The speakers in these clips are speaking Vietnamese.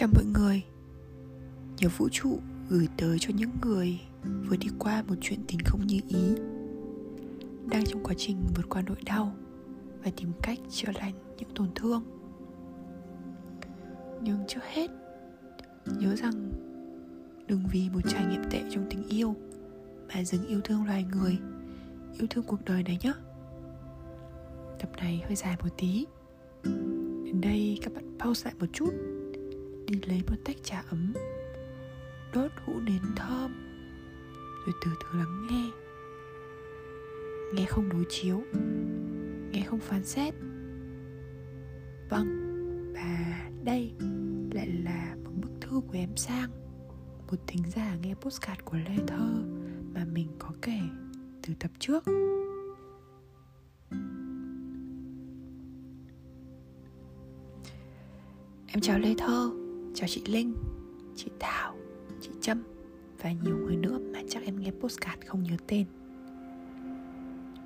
Chào mọi người. Nhớ vũ trụ gửi tới cho những người vừa đi qua một chuyện tình không như ý, Đang trong quá trình vượt qua nỗi đau Và tìm cách chữa lành những tổn thương. Nhưng trước hết, Nhớ rằng Đừng vì một trải nghiệm tệ trong tình yêu Mà dừng yêu thương loài người, Yêu thương cuộc đời này nhé. Tập này hơi dài một tí. Đến đây các bạn pause lại một chút đi lấy một tách trà ấm, đốt hũ nến thơm, rồi từ từ lắng nghe. Nghe không đối chiếu, nghe không phán xét. Vâng và đây lại là một bức thư của em sang, một thính giả nghe postcard của lê thơ mà mình có kể từ tập trước. Em chào lê thơ chào chị Linh, chị Thảo, chị Trâm và nhiều người nữa mà chắc em nghe postcard không nhớ tên.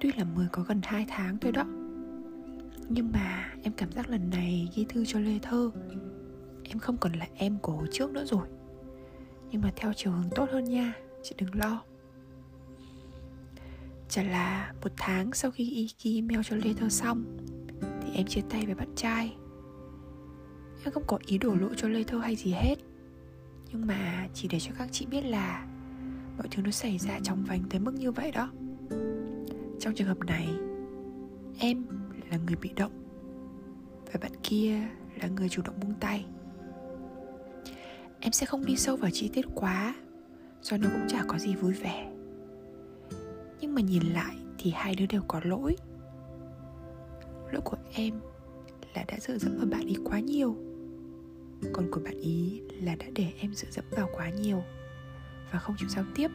Tuy là mới có gần 2 tháng thôi đó Nhưng mà em cảm giác lần này ghi thư cho Lê Thơ. Em không còn là em của hồi trước nữa rồi Nhưng mà theo chiều hướng tốt hơn nha Chị đừng lo. Chả là một tháng sau khi y ghi email cho Lê Thơ xong Thì em chia tay với bạn trai. Em không có ý đổ lỗi cho Lê Thơ hay gì hết. Nhưng mà chỉ để cho các chị biết là Mọi thứ nó xảy ra trong vành tới mức như vậy đó. Trong trường hợp này, Em là người bị động Và bạn kia là người chủ động buông tay. Em sẽ không đi sâu vào chi tiết quá, Do nó cũng chả có gì vui vẻ. Nhưng mà nhìn lại thì hai đứa đều có lỗi. Lỗi của em là đã dựa dẫm vào bạn ấy quá nhiều còn của bạn ý là đã để em dựa dẫm vào quá nhiều. Và không chịu giao tiếp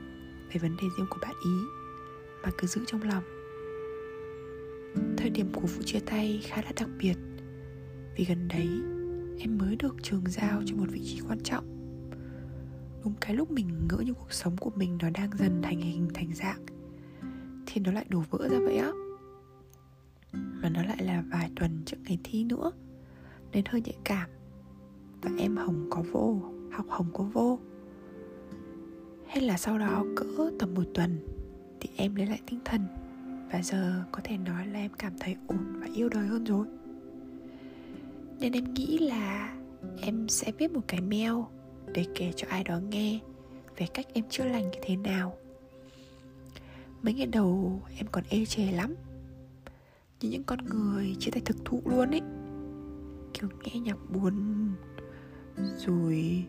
về vấn đề riêng của bạn ý, mà cứ giữ trong lòng. Thời điểm của vụ chia tay khá là đặc biệt. Vì gần đấy, em mới được trường giao cho một vị trí quan trọng. Đúng cái lúc mình ngỡ như cuộc sống của mình nó đang dần thành hình thành dạng, thì nó lại đổ vỡ ra vậy á. Mà nó lại là vài tuần trước ngày thi nữa, nên hơi nhạy cảm và em hồng có vô, học hồng có vô. Hay là sau đó cỡ tầm một tuần thì em lấy lại tinh thần và giờ có thể nói là em cảm thấy ổn và yêu đời hơn rồi. Nên em nghĩ là em sẽ viết một cái mail để kể cho ai đó nghe về cách em chữa lành như thế nào. Mấy ngày đầu em còn ê chề lắm. Như những con người chia tay thực thụ luôn ấy. Kiểu nghe nhạc buồn rồi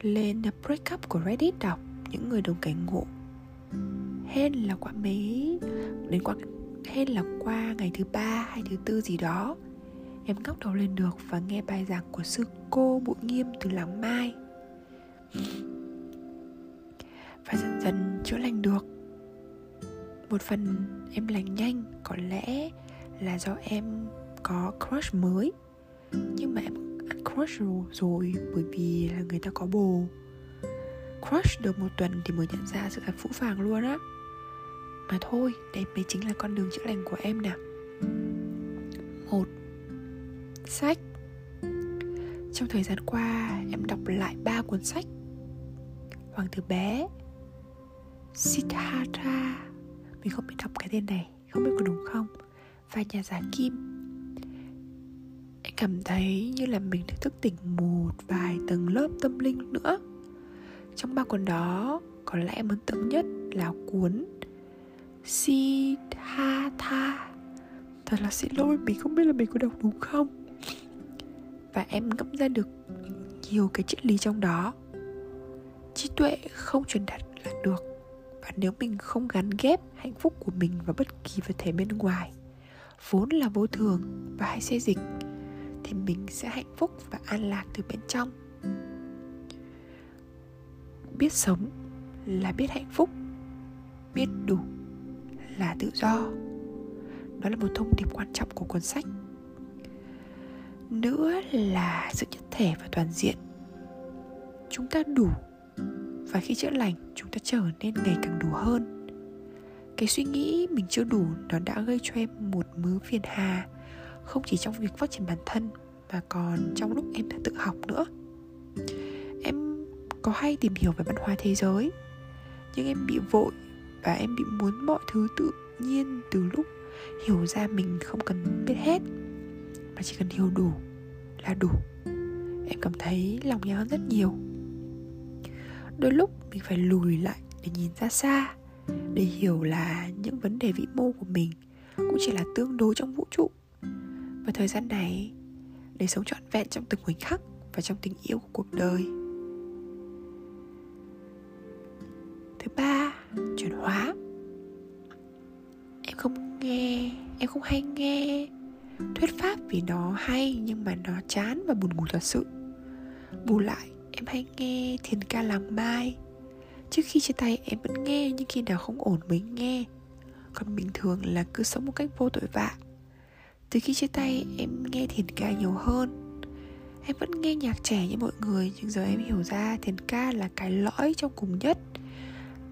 lên break up của Reddit đọc những người đồng cảnh ngộ. Hên là qua mấy đến qua hên là qua ngày thứ ba hay thứ tư gì đó. Em ngóc đầu lên được và nghe bài giảng của sư cô bụi nghiêm từ làng mai. Và dần dần chữa lành được. Một phần em lành nhanh, có lẽ là do em có crush mới. Nhưng mà em crush rồi, bởi vì là người ta có bồ. Crush được một tuần thì mới nhận ra sự thật phũ phàng luôn á. Mà thôi, đây mới chính là con đường chữa lành của em nè một, sách. Trong thời gian qua, em đọc lại ba cuốn sách. Hoàng tử bé, siddhartha. Mình không biết đọc cái tên này, không biết có đúng không? Và nhà giả kim cảm thấy như là mình được thức tỉnh một vài tầng lớp tâm linh nữa. Trong ba cuốn đó, có lẽ em ấn tượng nhất là cuốn Siddhartha. Thật là xin lỗi, mình không biết là mình có đọc đúng không? Và em ngẫm ra được nhiều cái triết lý trong đó. Trí tuệ không truyền đạt là được. Và nếu mình không gắn ghép hạnh phúc của mình vào bất kỳ vật thể bên ngoài, Vốn là vô thường và hay xê dịch thì mình sẽ hạnh phúc và an lạc từ bên trong. Biết sống là biết hạnh phúc, biết đủ là tự do. Đó là một thông điệp quan trọng của cuốn sách. Nữa là sự nhất thể và toàn diện. Chúng ta đủ và khi chữa lành, chúng ta trở nên ngày càng đủ hơn. Cái suy nghĩ mình chưa đủ nó đã gây cho em một mớ phiền hà, không chỉ trong việc phát triển bản thân mà còn trong lúc em đã tự học nữa. Em có hay tìm hiểu về văn hóa thế giới, nhưng em bị vội và em bị muốn mọi thứ tự nhiên từ lúc hiểu ra mình không cần biết hết, mà chỉ cần hiểu đủ là đủ. Em cảm thấy lòng nhớ hơn rất nhiều. Đôi lúc mình phải lùi lại để nhìn ra xa, để hiểu là những vấn đề vĩ mô của mình cũng chỉ là tương đối trong vũ trụ. Và thời gian này để sống trọn vẹn trong từng khoảnh khắc và trong tình yêu của cuộc đời. Thứ ba, chuyển hóa. Em không nghe, em không hay nghe thuyết pháp vì nó hay nhưng mà nó chán và buồn ngủ thật sự. Bù lại, em hay nghe thiền ca làng mai. Trước khi chia tay, em vẫn nghe nhưng khi nào không ổn mới nghe. Còn bình thường là cứ sống một cách vô tội vạ từ khi chia tay, em nghe thiền ca nhiều hơn. Em vẫn nghe nhạc trẻ như mọi người, nhưng giờ em hiểu ra thiền ca là cái lõi trong cùng nhất.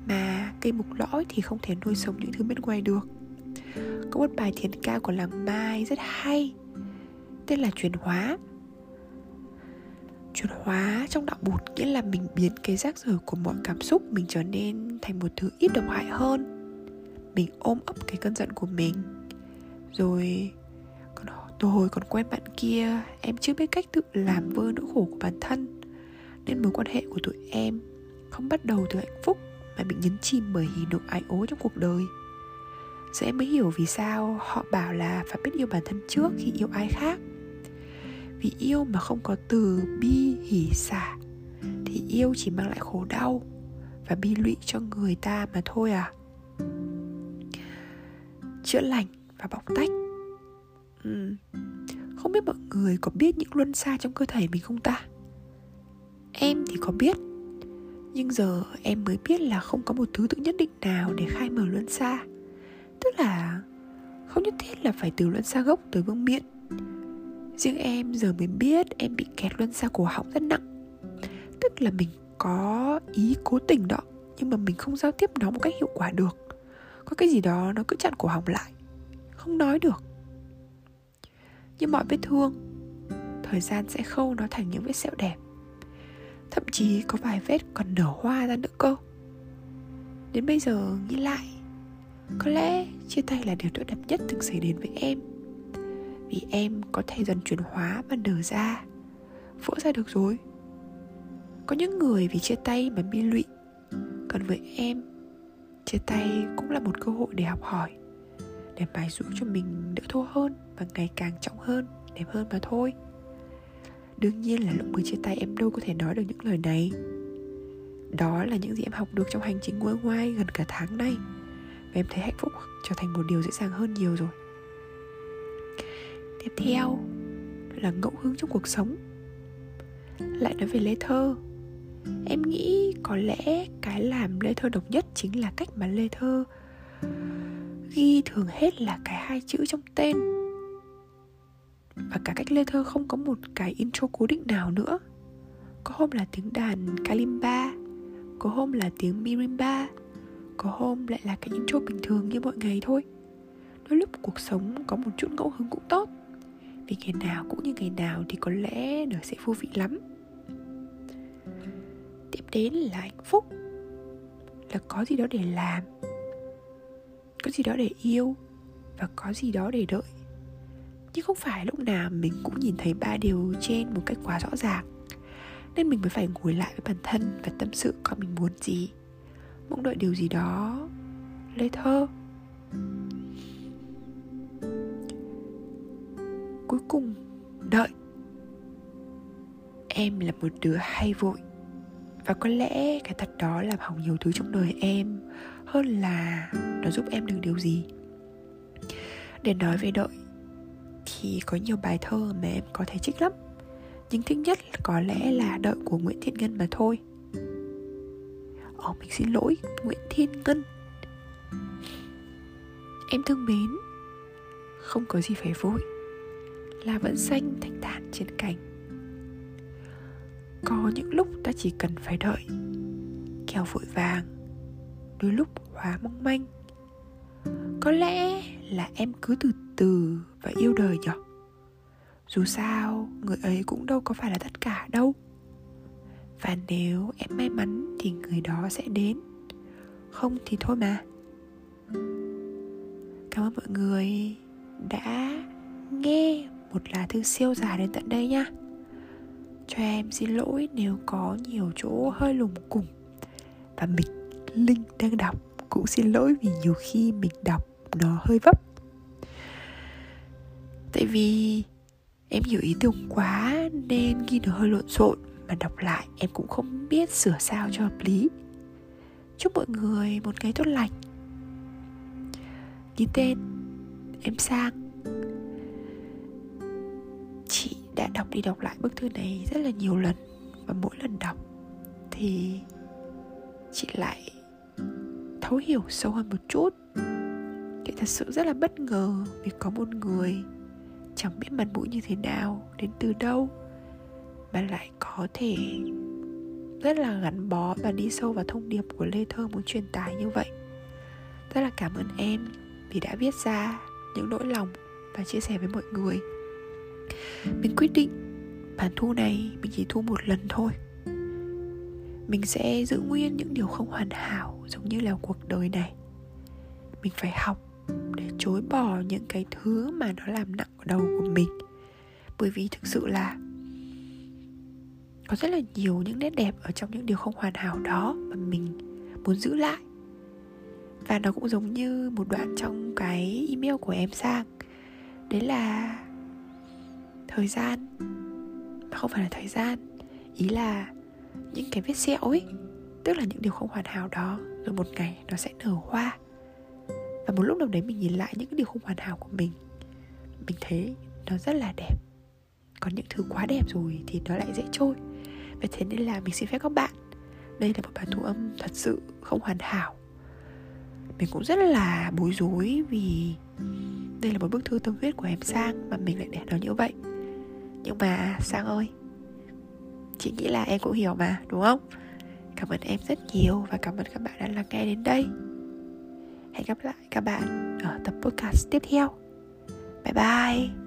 Mà cây mục lõi thì không thể nuôi sống những thứ bên ngoài được. Có một bài thiền ca của làng mai rất hay, tên là chuyển hóa. Chuyển hóa trong đạo bụt nghĩa là mình biến cái rác rưởi của mọi cảm xúc mình trở nên thành một thứ ít độc hại hơn. Mình ôm ấp cái cơn giận của mình, rồi tôi còn quen bạn kia. Em chưa biết cách tự làm vơi nỗi khổ của bản thân. Nên mối quan hệ của tụi em không bắt đầu từ hạnh phúc, mà bị nhấn chìm bởi hỉ nộ ái ố trong cuộc đời. Giờ em mới hiểu vì sao họ bảo là phải biết yêu bản thân trước khi yêu ai khác. Vì yêu mà không có từ bi, hỉ, xả, thì yêu chỉ mang lại khổ đau và bi lụy cho người ta mà thôi à. Chữa lành và bóc tách ừ. không biết mọi người có biết những luân xa trong cơ thể mình không ta? Em thì có biết. Nhưng giờ em mới biết là không có một thứ tự nhất định nào để khai mở luân xa. Tức là không nhất thiết là phải từ luân xa gốc tới vương miện. Riêng em giờ mới biết em bị kẹt luân xa cổ họng rất nặng. Tức là mình có ý cố tình đó, nhưng mà mình không giao tiếp nó một cách hiệu quả được. Có cái gì đó nó cứ chặn cổ họng lại. Không nói được như mọi vết thương. Thời gian sẽ khâu nó thành những vết sẹo đẹp. Thậm chí có vài vết còn nở hoa ra nữa cơ. Đến bây giờ nghĩ lại, có lẽ chia tay là điều tốt đẹp nhất từng xảy đến với em. Vì em có thể dần chuyển hóa và nở ra vỡ ra được rồi. Có những người vì chia tay mà bi lụy, còn với em, chia tay cũng là một cơ hội để học hỏi để mài rũ cho mình đỡ thô hơn và ngày càng trọng hơn, đẹp hơn mà thôi. Đương nhiên là lúc mới chia tay em đâu có thể nói được những lời này. Đó là những gì em học được trong hành trình nguôi ngoai gần cả tháng nay, và em thấy hạnh phúc trở thành một điều dễ dàng hơn nhiều rồi. Tiếp theo là ngẫu hứng trong cuộc sống. Lại nói về lê thơ. Em nghĩ có lẽ cái làm lê thơ độc nhất chính là cách mà lê thơ ghi thường hết là cái hai chữ trong tên. Và cả cách lê thơ không có một cái intro cố định nào nữa. Có hôm là tiếng đàn kalimba, có hôm là tiếng mirimba có hôm lại là cái intro bình thường như mọi ngày thôi. Đôi lúc cuộc sống có một chút ngẫu hứng cũng tốt. Vì ngày nào cũng như ngày nào thì có lẽ đời sẽ vô vị lắm. Tiếp đến là hạnh phúc. Là có gì đó để làm có gì đó để yêu và có gì đó để đợi. Nhưng không phải lúc nào mình cũng nhìn thấy ba điều trên một cách quá rõ ràng, nên mình mới phải ngồi lại với bản thân và tâm sự coi mình muốn gì. Mong đợi điều gì đó lê thơ. Cuối cùng, đợi. Em là một đứa hay vội và có lẽ cái thật đó làm hỏng nhiều thứ trong đời em, hơn là nó giúp em được điều gì. Để nói về đợi thì có nhiều bài thơ mà em có thể trích lắm. Nhưng thích nhất có lẽ là đợi của nguyễn thiện ngân mà thôi. Ồ, mình xin lỗi, Nguyễn Thiên Ngân. Em thương mến, Không có gì phải vội Là vẫn xanh, thanh thản trên cành. Có những lúc ta chỉ cần phải đợi. Kèo vội vàng, Đôi lúc hóa mong manh. Có lẽ là em cứ từ từ và yêu đời nhở? Dù sao, người ấy cũng đâu có phải là tất cả đâu. Và nếu em may mắn thì người đó sẽ đến. Không thì thôi mà. Cảm ơn mọi người đã nghe một lá thư siêu dài đến tận đây nha cho em xin lỗi nếu có nhiều chỗ hơi lùng cùng và mình, linh đang đọc cũng xin lỗi vì nhiều khi mình đọc nó hơi vấp. Tại vì em hiểu ý tưởng quá nên ghi nó hơi lộn xộn mà đọc lại, em cũng không biết sửa sao cho hợp lý. Chúc mọi người một ngày tốt lành. Ký tên, em sang. Đã đọc đi đọc lại bức thư này rất là nhiều lần và mỗi lần đọc thì chị lại thấu hiểu sâu hơn một chút chị thật sự rất là bất ngờ vì có một người chẳng biết mặt mũi như thế nào, đến từ đâu, mà lại có thể rất là gắn bó và đi sâu vào thông điệp của Lê Thơ muốn truyền tải như vậy. Rất là cảm ơn em vì đã viết ra những nỗi lòng và chia sẻ với mọi người. Mình quyết định bản thu này, mình chỉ thu một lần thôi. Mình sẽ giữ nguyên những điều không hoàn hảo giống như là cuộc đời này. Mình phải học để chối bỏ những cái thứ mà nó làm nặng ở đầu của mình bởi vì thực sự là có rất là nhiều những nét đẹp ở trong những điều không hoàn hảo đó mà mình muốn giữ lại và nó cũng giống như một đoạn trong cái email của em sang đấy là thời gian. Mà không phải là thời gian, ý là những cái vết sẹo ấy, tức là những điều không hoàn hảo đó, rồi một ngày nó sẽ nở hoa. Và một lúc nào đấy mình nhìn lại những cái điều không hoàn hảo của mình mình thấy nó rất là đẹp. Còn những thứ quá đẹp rồi thì nó lại dễ trôi. Và thế nên là mình xin phép các bạn, đây là một bản thu âm thật sự không hoàn hảo. Mình cũng rất là bối rối vì đây là một bức thư tâm huyết của em sang mà mình lại để nó như vậy nhưng mà sang ơi, chị nghĩ là em cũng hiểu mà, đúng không? Cảm ơn em rất nhiều và cảm ơn các bạn đã lắng nghe đến đây. Hẹn gặp lại các bạn ở tập podcast tiếp theo. Bye bye.